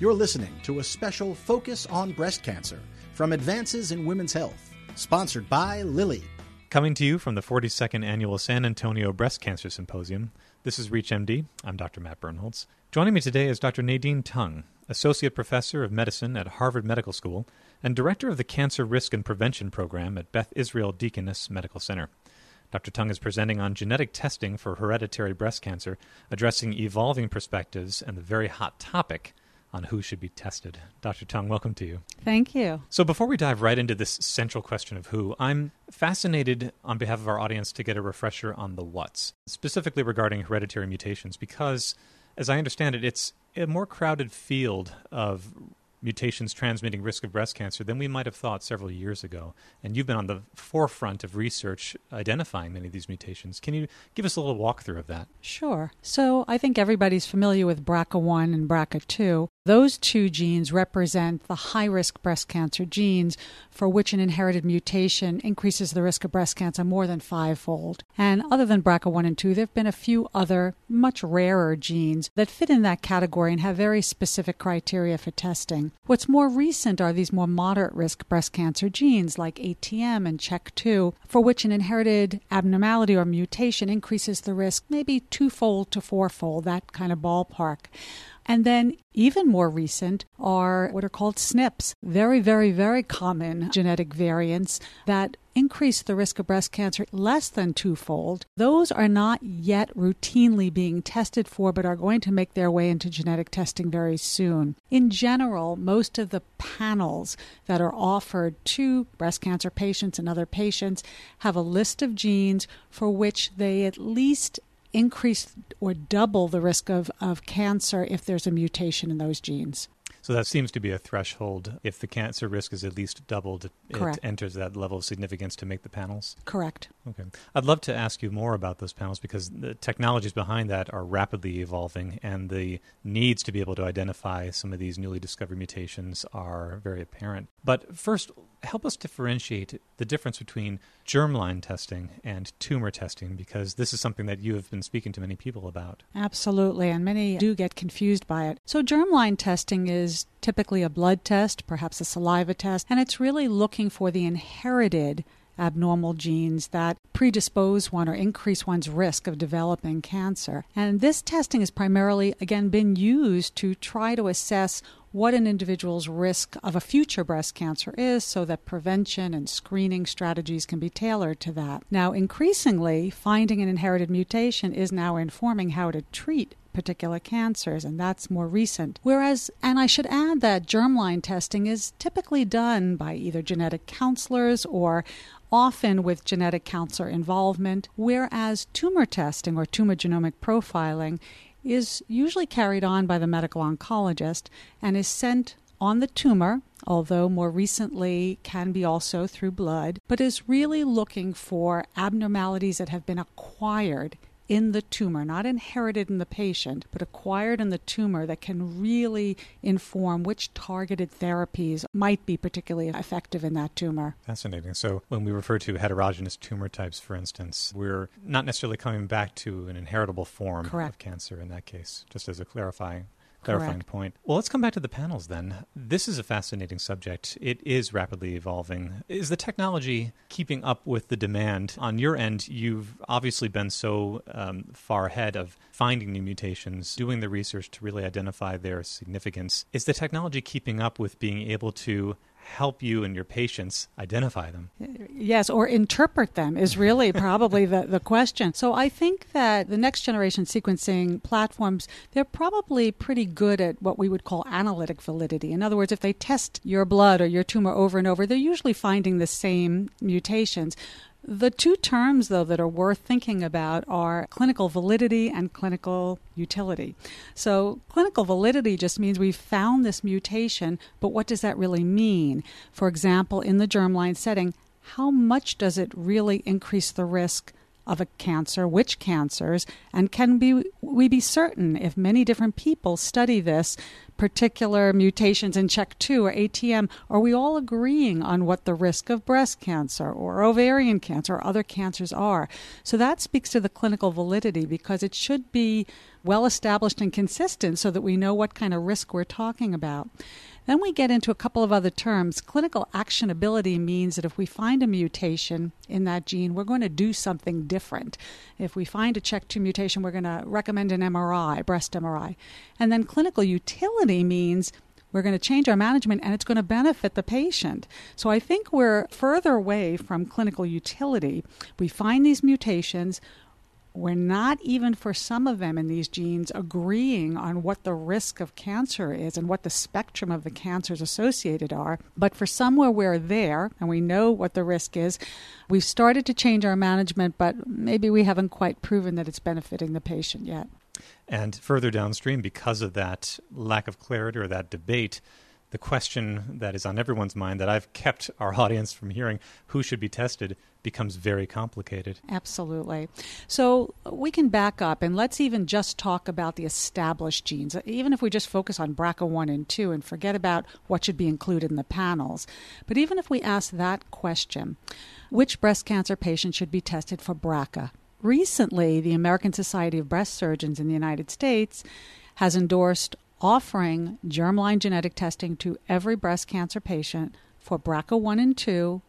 You're listening to a special Focus on Breast Cancer from Advances in Women's Health, sponsored by Lilly. Coming to you from the 42nd Annual San Antonio Breast Cancer Symposium, this is ReachMD. I'm Dr. Matt Birnholz. Joining me today is Dr. Nadine Tung, Associate Professor of Medicine at Harvard Medical School and Director of the Cancer Risk and Prevention Program at Beth Israel Deaconess Medical Center. Dr. Tung is presenting on genetic testing for hereditary breast cancer, addressing evolving perspectives and the very hot topic on who should be tested. Dr. Tung, welcome to you. Thank you. So, before we dive right into this central question of who, I'm fascinated on behalf of our audience to get a refresher on the what's, specifically regarding hereditary mutations, because as I understand it, it's a more crowded field of mutations transmitting risk of breast cancer than we might have thought several years ago. And you've been on the forefront of research identifying many of these mutations. Can you give us a little walkthrough of that? Sure. So I think everybody's familiar with BRCA1 and BRCA2. Those two genes represent the high risk breast cancer genes for which an inherited mutation increases the risk of breast cancer more than fivefold. And other than BRCA1 and 2, there have been a few other much rarer genes that fit in that category and have very specific criteria for testing. What's more recent are these more moderate risk breast cancer genes like ATM and CHEK2, for which an inherited abnormality or mutation increases the risk maybe twofold to fourfold, that kind of ballpark. And then, even more recent, are what are called SNPs, very, very, very common genetic variants that increase the risk of breast cancer less than twofold. Those are not yet routinely being tested for, but are going to make their way into genetic testing very soon. In general, most of the panels that are offered to breast cancer patients and other patients have a list of genes for which they at least increase or double the risk of, of cancer if there's a mutation in those genes. So that seems to be a threshold. If the cancer risk is at least doubled, it enters that level of significance to make the panels. Correct. Okay. I'd love to ask you more about those panels because the technologies behind that are rapidly evolving and the needs to be able to identify some of these newly discovered mutations are very apparent. But first, help us differentiate the difference between germline testing and tumor testing because this is something that you have been speaking to many people about. Absolutely, and many do get confused by it. So, germline testing is typically a blood test, perhaps a saliva test, and it's really looking for the inherited abnormal genes that predispose one or increase one's risk of developing cancer. And this testing has primarily, again, been used to try to assess what an individual's risk of a future breast cancer is so that prevention and screening strategies can be tailored to that. Now, increasingly, finding an inherited mutation is now informing how to treat particular cancers, and that's more recent. Whereas, and I should add that germline testing is typically done by either genetic counselors or often with genetic counselor involvement, whereas tumor testing or tumor genomic profiling is usually carried on by the medical oncologist and is sent on the tumor, although more recently can be also through blood, but is really looking for abnormalities that have been acquired in the tumor, not inherited in the patient, but acquired in the tumor that can really inform which targeted therapies might be particularly effective in that tumor. Fascinating. So, when we refer to heterogeneous tumor types, for instance, we're not necessarily coming back to an inheritable form Correct. of cancer in that case, just as a clarifying clarifying Correct. point. Well, let's come back to the panels then. This is a fascinating subject. It is rapidly evolving. Is the technology keeping up with the demand? On your end, you've obviously been so um, far ahead of finding new mutations, doing the research to really identify their significance. Is the technology keeping up with being able to help you and your patients identify them. Yes, or interpret them is really probably the, the question. So I think that the next generation sequencing platforms, they're probably pretty good at what we would call analytic validity. In other words, if they test your blood or your tumor over and over, they're usually finding the same mutations. The two terms, though, that are worth thinking about are clinical validity and clinical utility. So, clinical validity just means we've found this mutation, but what does that really mean? For example, in the germline setting, how much does it really increase the risk of a cancer, which cancers, and can be, we be certain if many different people study this particular mutations in CHEK2 or ATM, are we all agreeing on what the risk of breast cancer or ovarian cancer or other cancers are? So that speaks to the clinical validity because it should be well established and consistent so that we know what kind of risk we're talking about. Then we get into a couple of other terms. Clinical actionability means that if we find a mutation in that gene, we're going to do something different. If we find a CHEK2 mutation, we're going to recommend an MRI, breast MRI. And then clinical utility means we're going to change our management and it's going to benefit the patient. So I think we're further away from clinical utility. We find these mutations, we're not even for some of them in these genes agreeing on what the risk of cancer is and what the spectrum of the cancers associated are. But for some where we're there and we know what the risk is, we've started to change our management, but maybe we haven't quite proven that it's benefiting the patient yet. And further downstream, because of that lack of clarity or that debate, the question that is on everyone's mind that I've kept our audience from hearing who should be tested becomes very complicated. Absolutely. So we can back up and let's even just talk about the established genes. Uh, even if we just focus on BRCA1 and 2 and forget about what should be included in the panels. But even if we ask that question, which breast cancer patient should be tested for BRCA? Recently, the American Society of Breast Surgeons in the United States has endorsed offering germline genetic testing to every breast cancer patient for BRCA1 and 2,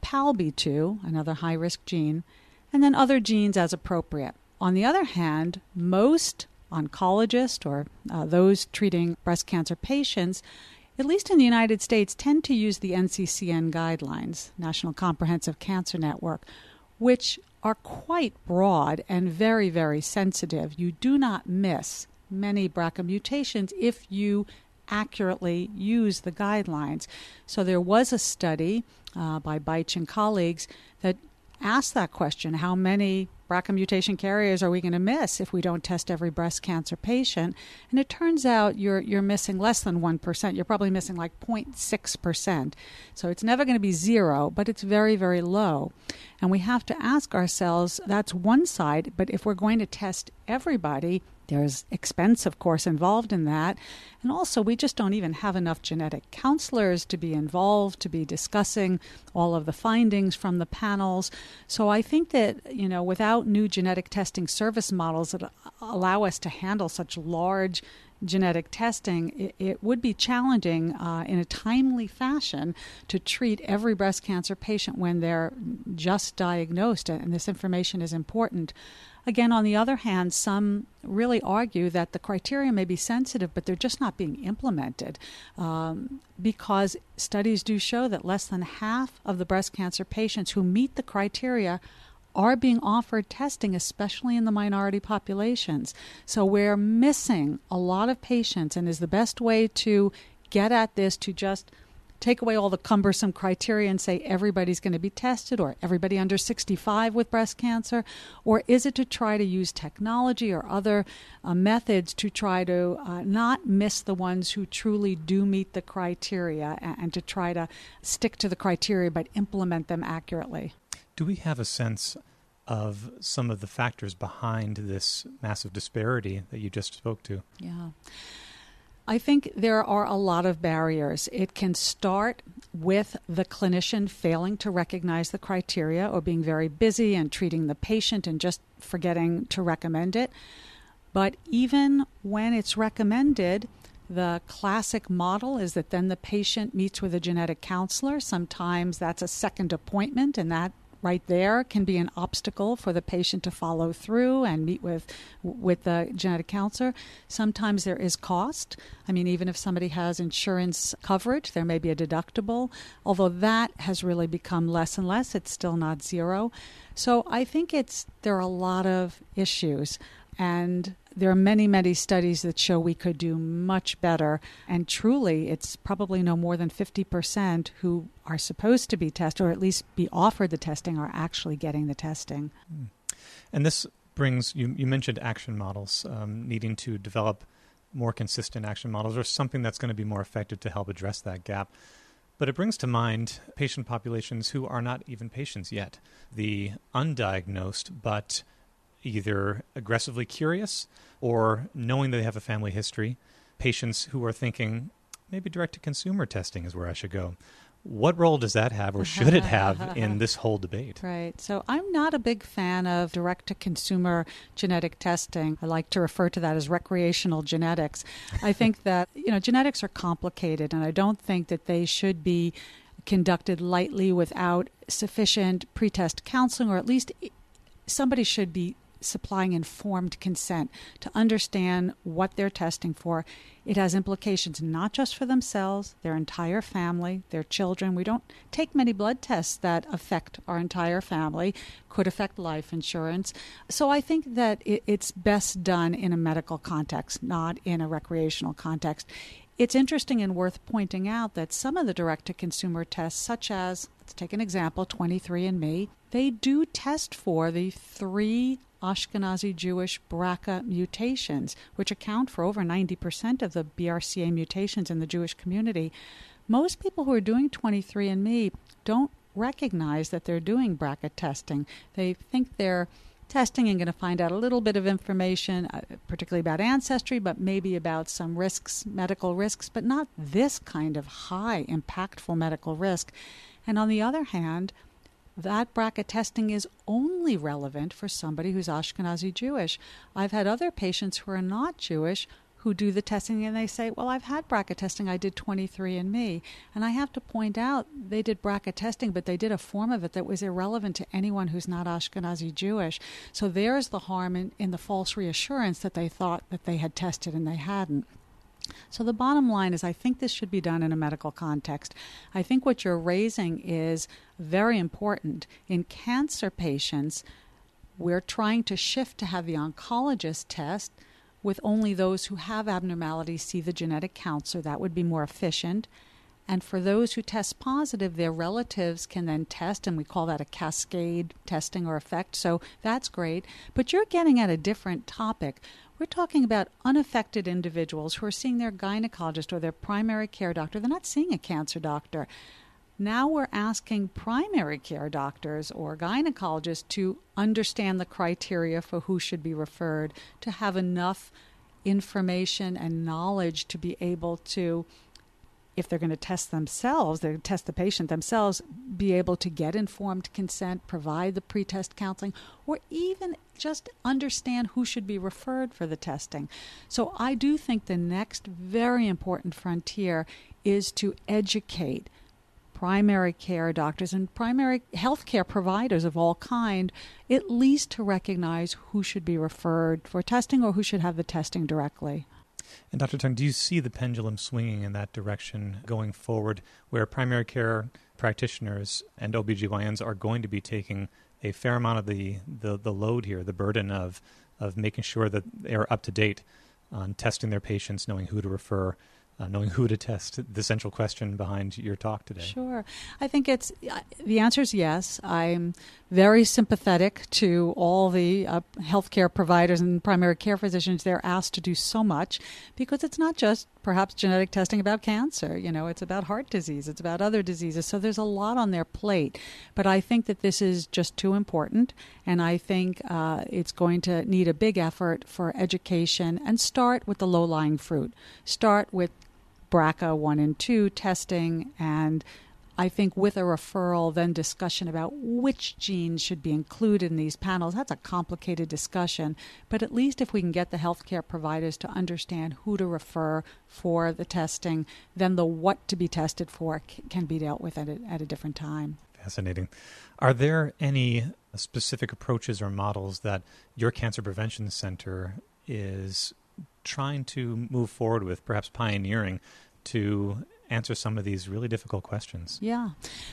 PALB2, another high risk gene, and then other genes as appropriate. On the other hand, most oncologists or uh, those treating breast cancer patients, at least in the United States, tend to use the NCCN guidelines, National Comprehensive Cancer Network, which are quite broad and very, very sensitive. You do not miss many BRCA mutations if you accurately use the guidelines. So there was a study uh, by Beitsch and colleagues that asked that question how many BRCA mutation carriers are we going to miss if we don't test every breast cancer patient? And it turns out you're, you're missing less than 1%. You're probably missing like 0.6%. So it's never going to be zero, but it's very, very low. And we have to ask ourselves that's one side, but if we're going to test everybody, there's expense, of course, involved in that. And also, we just don't even have enough genetic counselors to be involved, to be discussing all of the findings from the panels. So I think that, you know, without new genetic testing service models that allow us to handle such large genetic testing, it, it would be challenging uh, in a timely fashion to treat every breast cancer patient when they're just diagnosed, and this information is important. Again, on the other hand, some really argue that the criteria may be sensitive, but they're just not being implemented um, because studies do show that less than half of the breast cancer patients who meet the criteria are being offered testing, especially in the minority populations. So we're missing a lot of patients, and is the best way to get at this to just take away all the cumbersome criteria and say everybody's going to be tested or everybody under 65 with breast cancer? Or is it to try to use technology or other uh, methods to try to uh, not miss the ones who truly do meet the criteria and, and to try to stick to the criteria but implement them accurately? Do we have a sense of some of the factors behind this massive disparity that you just spoke to? Yeah. I think there are a lot of barriers. It can start with the clinician failing to recognize the criteria or being very busy and treating the patient and just forgetting to recommend it. But even when it's recommended, the classic model is that then the patient meets with a genetic counselor. Sometimes that's a second appointment, and that right there can be an obstacle for the patient to follow through and meet with with the genetic counselor. Sometimes there is cost. I mean, even if somebody has insurance coverage, there may be a deductible. Although that has really become less and less, it's still not zero. So I think it's there are a lot of issues. And there are many, many studies that show we could do much better. And truly, it's probably no more than 50% who are supposed to be tested, or at least be offered the testing, are actually getting the testing. Hmm. And this brings, you, you mentioned action models, um, needing to develop more consistent action models or something that's going to be more effective to help address that gap. But it brings to mind patient populations who are not even patients yet, the undiagnosed but either aggressively curious or knowing that they have a family history, patients who are thinking maybe direct to consumer testing is where I should go. What role does that have, or should it have, in this whole debate? Right. So I'm not a big fan of direct to consumer genetic testing. I like to refer to that as recreational genetics. I think that, you know, genetics are complicated, and I don't think that they should be conducted lightly without sufficient pretest counseling, or at least somebody should be supplying informed consent to understand what they're testing for. It has implications not just for themselves, their entire family, their children. We don't take many blood tests that affect our entire family, could affect life insurance. So I think that it's best done in a medical context, not in a recreational context. It's interesting and worth pointing out that some of the direct to consumer tests, such as, let's take an example, 23andMe, they do test for the three Ashkenazi Jewish BRCA mutations, which account for over 90% of the BRCA mutations in the Jewish community. Most people who are doing 23andMe don't recognize that they're doing BRCA testing. They think they're testing and going to find out a little bit of information, uh, particularly about ancestry, but maybe about some risks, medical risks, but not this kind of high, impactful medical risk. And on the other hand, that BRCA testing is only relevant for somebody who's Ashkenazi Jewish. I've had other patients who are not Jewish who do the testing and they say, Well, I've had BRCA testing. I did 23andMe. And I have to point out, they did BRCA testing, but they did a form of it that was irrelevant to anyone who's not Ashkenazi Jewish. So there's the harm in, in the false reassurance that they thought that they had tested and they hadn't. So the bottom line is I think this should be done in a medical context. I think what you're raising is very important. In cancer patients, we're trying to shift to have the oncologist test with only those who have abnormalities see the genetic counselor. That would be more efficient. And for those who test positive, their relatives can then test, and we call that a cascade testing or effect. So that's great. But you're getting at a different topic. We're talking about unaffected individuals who are seeing their gynecologist or their primary care doctor. They're not seeing a cancer doctor. Now we're asking primary care doctors or gynecologists to understand the criteria for who should be referred, to have enough information and knowledge to be able to if they're going to test themselves, they test the patient themselves, be able to get informed consent, provide the pretest counseling, or even just understand who should be referred for the testing. So I do think the next very important frontier is to educate primary care doctors and primary health care providers of all kind at least to recognize who should be referred for testing or who should have the testing directly. And Dr. Tung, do you see the pendulum swinging in that direction going forward, where primary care practitioners and OBGYNs are going to be taking a fair amount of the, the, the load here, the burden of, of making sure that they are up to date on testing their patients, knowing who to refer, uh, knowing who to test, the central question behind your talk today. Sure. I think it's uh, the answer is yes. I'm very sympathetic to all the uh, healthcare providers and primary care physicians. They're asked to do so much because it's not just perhaps genetic testing about cancer. You know, it's about heart disease, it's about other diseases. So there's a lot on their plate. But I think that this is just too important, and I think uh, it's going to need a big effort for education and start with the low lying fruit. Start with BRCA 1 and 2 testing, and I think with a referral, then discussion about which genes should be included in these panels. That's a complicated discussion, but at least if we can get the healthcare providers to understand who to refer for the testing, then the what to be tested for can be dealt with at a, at a different time. Fascinating. Are there any specific approaches or models that your Cancer Prevention Center is trying to move forward with, perhaps pioneering, to answer some of these really difficult questions? Yeah.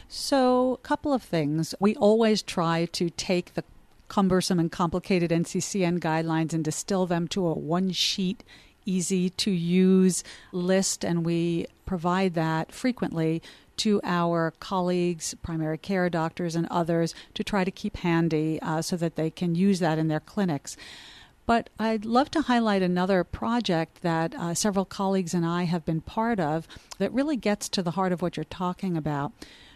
So, a couple of things. We always try to take the cumbersome and complicated NCCN guidelines and distill them to a one sheet, easy to use list, and we provide that frequently to our colleagues, primary care doctors, and others to try to keep handy uh, so that they can use that in their clinics. But I'd love to highlight another project that uh, several colleagues and I have been part of that really gets to the heart of what you're talking about.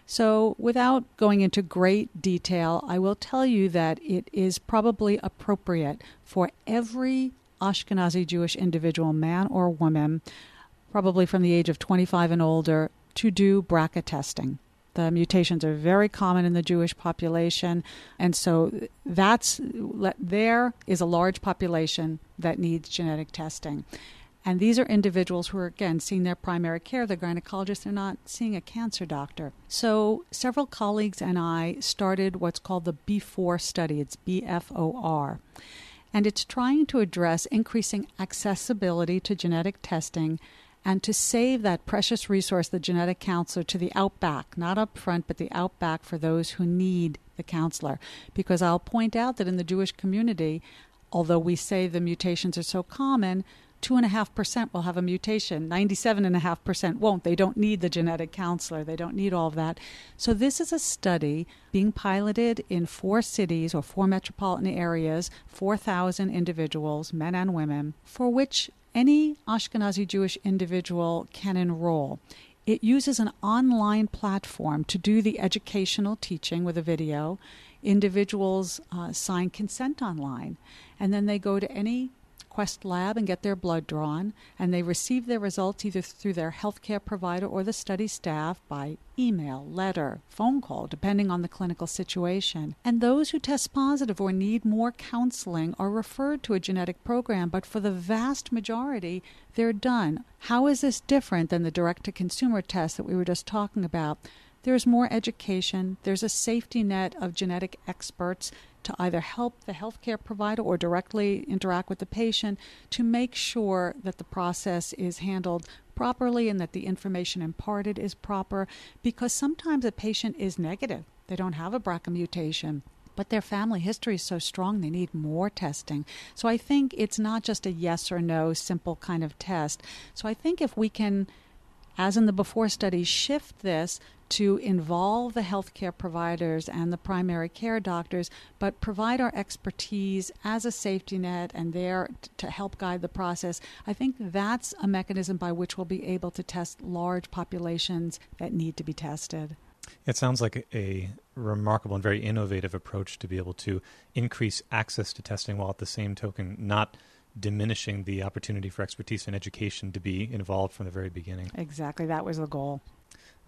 So, without going into great detail, I will tell you that it is probably appropriate for every Ashkenazi Jewish individual, man or woman, probably from the age of 25 and older, to do BRCA testing. The mutations are very common in the Jewish population, and so that's there is a large population that needs genetic testing. And these are individuals who are, again, seeing their primary care, the gynecologist, they're not seeing a cancer doctor. So, several colleagues and I started what's called the BFOR study. It's B F O R. And it's trying to address increasing accessibility to genetic testing and to save that precious resource, the genetic counselor, to the outback, not up front, but the outback for those who need the counselor. Because I'll point out that in the Jewish community, although we say the mutations are so common, 2.5% will have a mutation. 97.5% won't. They don't need the genetic counselor. They don't need all of that. So, this is a study being piloted in four cities or four metropolitan areas, 4,000 individuals, men and women, for which any Ashkenazi Jewish individual can enroll. It uses an online platform to do the educational teaching with a video. Individuals uh, sign consent online, and then they go to any Quest Lab and get their blood drawn, and they receive their results either through their healthcare provider or the study staff by email, letter, phone call, depending on the clinical situation. And those who test positive or need more counseling are referred to a genetic program, but for the vast majority, they're done. How is this different than the direct to consumer test that we were just talking about? There's more education, there's a safety net of genetic experts to either help the healthcare provider or directly interact with the patient to make sure that the process is handled properly and that the information imparted is proper because sometimes a patient is negative. They don't have a BRCA mutation but their family history is so strong they need more testing. So I think it's not just a yes or no simple kind of test. So I think if we can as in the BFOR study, shift this to involve the healthcare providers and the primary care doctors, but provide our expertise as a safety net and there to help guide the process. I think that's a mechanism by which we'll be able to test large populations that need to be tested. It sounds like a remarkable and very innovative approach to be able to increase access to testing while at the same token not diminishing the opportunity for expertise and education to be involved from the very beginning. Exactly, that was the goal.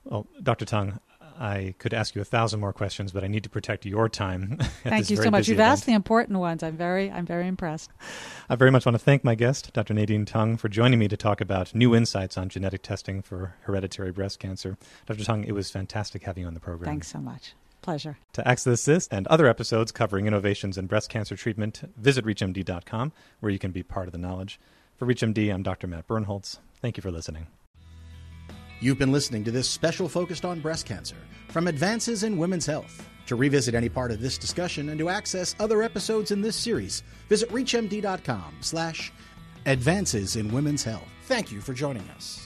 Oh, well, Dr. Tung, I could ask you a thousand more questions, but I need to protect your time. Thank you so much. You've event. asked the important ones. I'm very, I'm very impressed. I very much want to thank my guest, Dr. Nadine Tung, for joining me to talk about new insights on genetic testing for hereditary breast cancer. Dr. Tung, it was fantastic having you on the program. Thanks so much. Pleasure. To access this and other episodes covering innovations in breast cancer treatment, visit ReachMD.com, where you can be part of the knowledge. For ReachMD, I'm Dr. Matt Birnholz. Thank you for listening. You've been listening to this special focused on breast cancer from Advances in Women's Health. To revisit any part of this discussion and to access other episodes in this series, visit reachmd.com slash advances in women's health. Thank you for joining us.